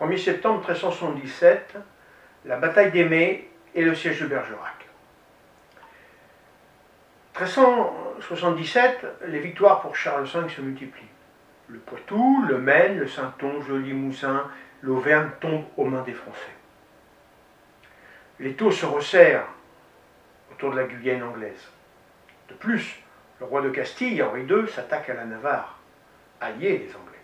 1er septembre 1377, la bataille d'Aimé et le siège de Bergerac. 1377, les victoires pour Charles V se multiplient. Le Poitou, le Maine, le Saintonge, le Limousin, l'Auvergne tombent aux mains des Français. Les taux se resserrent autour de la Guyane anglaise. De plus, le roi de Castille, Henri II, s'attaque à la Navarre, allié des Anglais.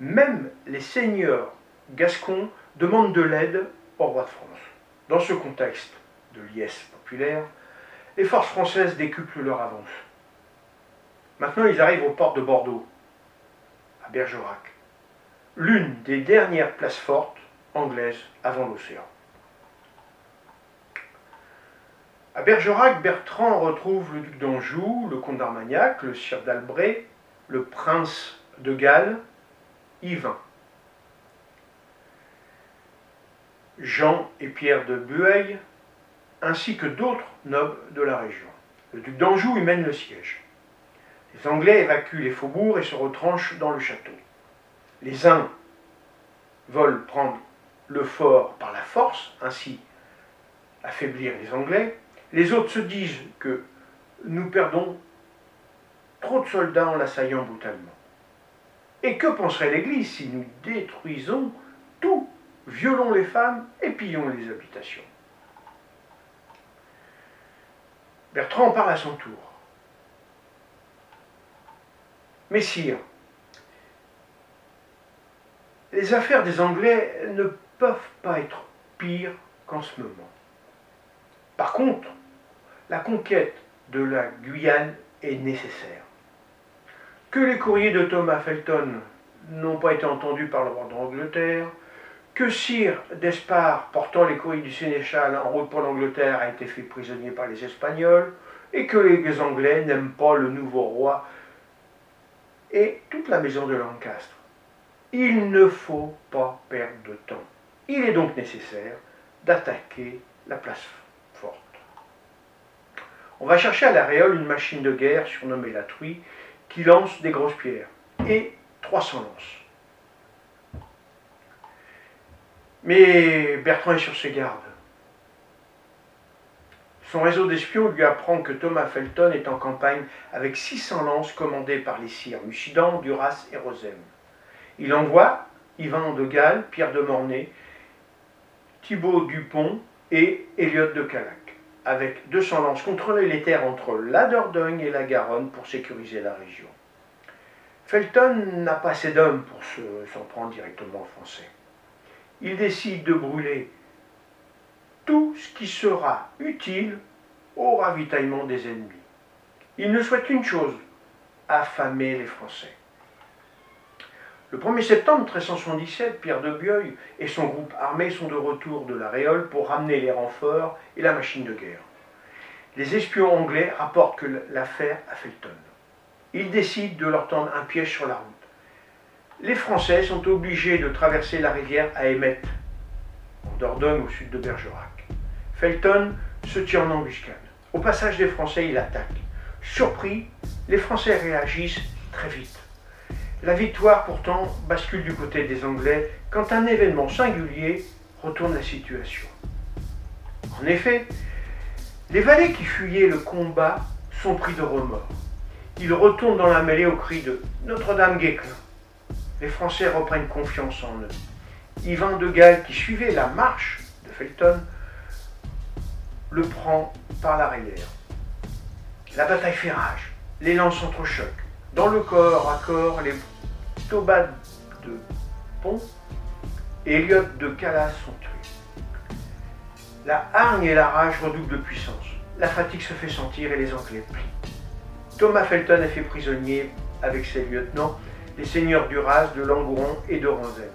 Même les seigneurs gascons demandent de l'aide au roi de France. Dans ce contexte de liesse populaire, les forces françaises décuplent leur avance. Maintenant, ils arrivent aux portes de Bordeaux, à Bergerac, l'une des dernières places fortes anglaises avant l'océan. À Bergerac, Bertrand retrouve le duc d'Anjou, le comte d'Armagnac, le sire d'Albret, le prince de Galles, Yvain. Jean et Pierre de Bueil, ainsi que d'autres nobles de la région. Le duc d'Anjou y mène le siège. Les Anglais évacuent les faubourgs et se retranchent dans le château. Les uns veulent prendre le fort par la force, ainsi affaiblir les Anglais. Les autres se disent que nous perdons trop de soldats en l'assaillant brutalement. Et que penserait l'Église si nous détruisons tout, violons les femmes et pillons les habitations? Bertrand parle à son tour. Messire, les affaires des Anglais ne peuvent pas être pires qu'en ce moment. Par contre, la conquête de la Guyane est nécessaire. Que les courriers de Thomas Felton n'ont pas été entendus par le roi d'Angleterre, que Sire d'Espard, portant les courriers du sénéchal en route pour l'Angleterre, a été fait prisonnier par les Espagnols, et que les Anglais n'aiment pas le nouveau roi et toute la maison de Lancastre. Il ne faut pas perdre de temps. Il est donc nécessaire d'attaquer la place forte. On va chercher à la Réole une machine de guerre surnommée la Truie qui lance des grosses pierres et 300 lances. Mais Bertrand est sur ses gardes. Son réseau d'espions lui apprend que Thomas Felton est en campagne avec 600 lances commandées par les sires Muchidan, Duras et Rosem. Il envoie Yvan de Galles, Pierre de Mornay, Thibaut Dupont et Elliot de Calac, avec 200 lances contrôler les terres entre la Dordogne et la Garonne pour sécuriser la région. Felton n'a pas assez d'hommes pour s'en prendre directement aux Français. Il décide de brûler tout ce qui sera utile au ravitaillement des ennemis. Il ne souhaite qu'une chose, affamer les Français. Le 1er septembre 1377, Pierre de Bieuil et son groupe armé sont de retour de la Réole pour ramener les renforts et la machine de guerre. Les espions anglais rapportent que l'affaire a fait. Ils décident de leur tendre un piège sur la route. Les Français sont obligés de traverser la rivière à Émet, en Dordogne au sud de Bergerac. Felton se tient en embuscade. Au passage des Français, il attaque. Surpris, les Français réagissent très vite. La victoire pourtant bascule du côté des Anglais quand un événement singulier retourne la situation. En effet, les valets qui fuyaient le combat sont pris de remords. Ils retournent dans la mêlée au cri de Notre-Dame Guéclin. Les Français reprennent confiance en eux. Yvan de Galles, qui suivait la marche de Felton, le prend par l'arrière. La bataille fait rage, les lances s'entrechoquent. Dans le corps à corps, les Tobats de Pont et Elliot de Calas sont tués. La hargne et la rage redoublent de puissance. La fatigue se fait sentir et les Anglais plient. Thomas Felton est fait prisonnier avec ses lieutenants, les seigneurs d'Uras, de Langoron et de Ronzel.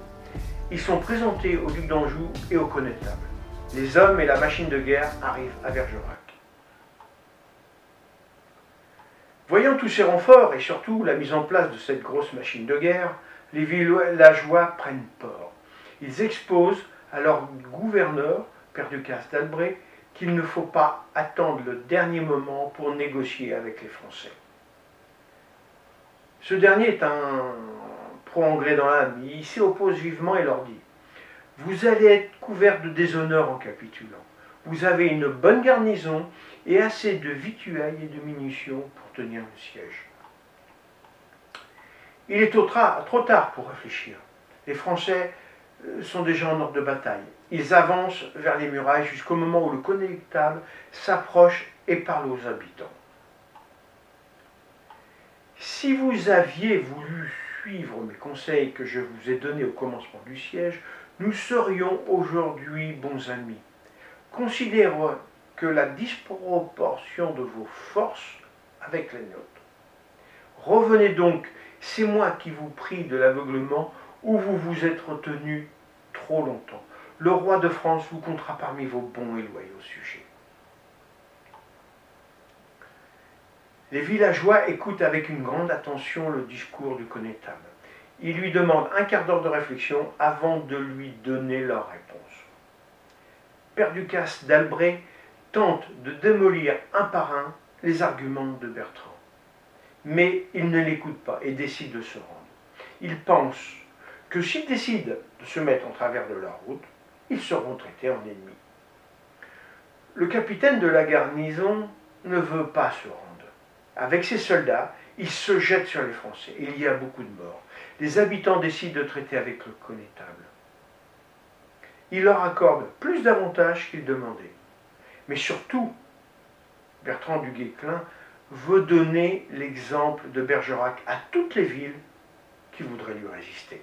Ils sont présentés au duc d'Anjou et au connétable les hommes et la machine de guerre arrivent à Bergerac. Voyant tous ces renforts et surtout la mise en place de cette grosse machine de guerre, les villageois prennent port. Ils exposent à leur gouverneur, Père Ducasse d'Albret, qu'il ne faut pas attendre le dernier moment pour négocier avec les Français. Ce dernier est un pro-anglais dans l'âme. Il s'y oppose vivement et leur dit Vous allez être couverts de déshonneur en capitulant. Vous avez une bonne garnison et assez de vituailles et de munitions pour tenir le siège. Il est trop tard pour réfléchir. Les Français euh, sont déjà en ordre de bataille. Ils avancent vers les murailles jusqu'au moment où le connétable s'approche et parle aux habitants. Si vous aviez voulu suivre mes conseils que je vous ai donnés au commencement du siège, nous serions aujourd'hui bons amis. Considérez que la disproportion de vos forces avec les nôtres. Revenez donc, c'est moi qui vous prie de l'aveuglement où vous vous êtes retenu trop longtemps. Le roi de France vous comptera parmi vos bons et loyaux sujets. Les villageois écoutent avec une grande attention le discours du connétable. Ils lui demandent un quart d'heure de réflexion avant de lui donner leur réponse. Père Ducasse d'Albret tente de démolir un par un les arguments de Bertrand. Mais il ne l'écoute pas et décide de se rendre. Il pense que s'ils décident de se mettre en travers de leur route, ils seront traités en ennemis. Le capitaine de la garnison ne veut pas se rendre. Avec ses soldats, il se jette sur les Français. Il y a beaucoup de morts. Les habitants décident de traiter avec le connétable. Il leur accorde plus d'avantages qu'ils demandaient. Mais surtout, Bertrand du Guesclin veut donner l'exemple de Bergerac à toutes les villes qui voudraient lui résister.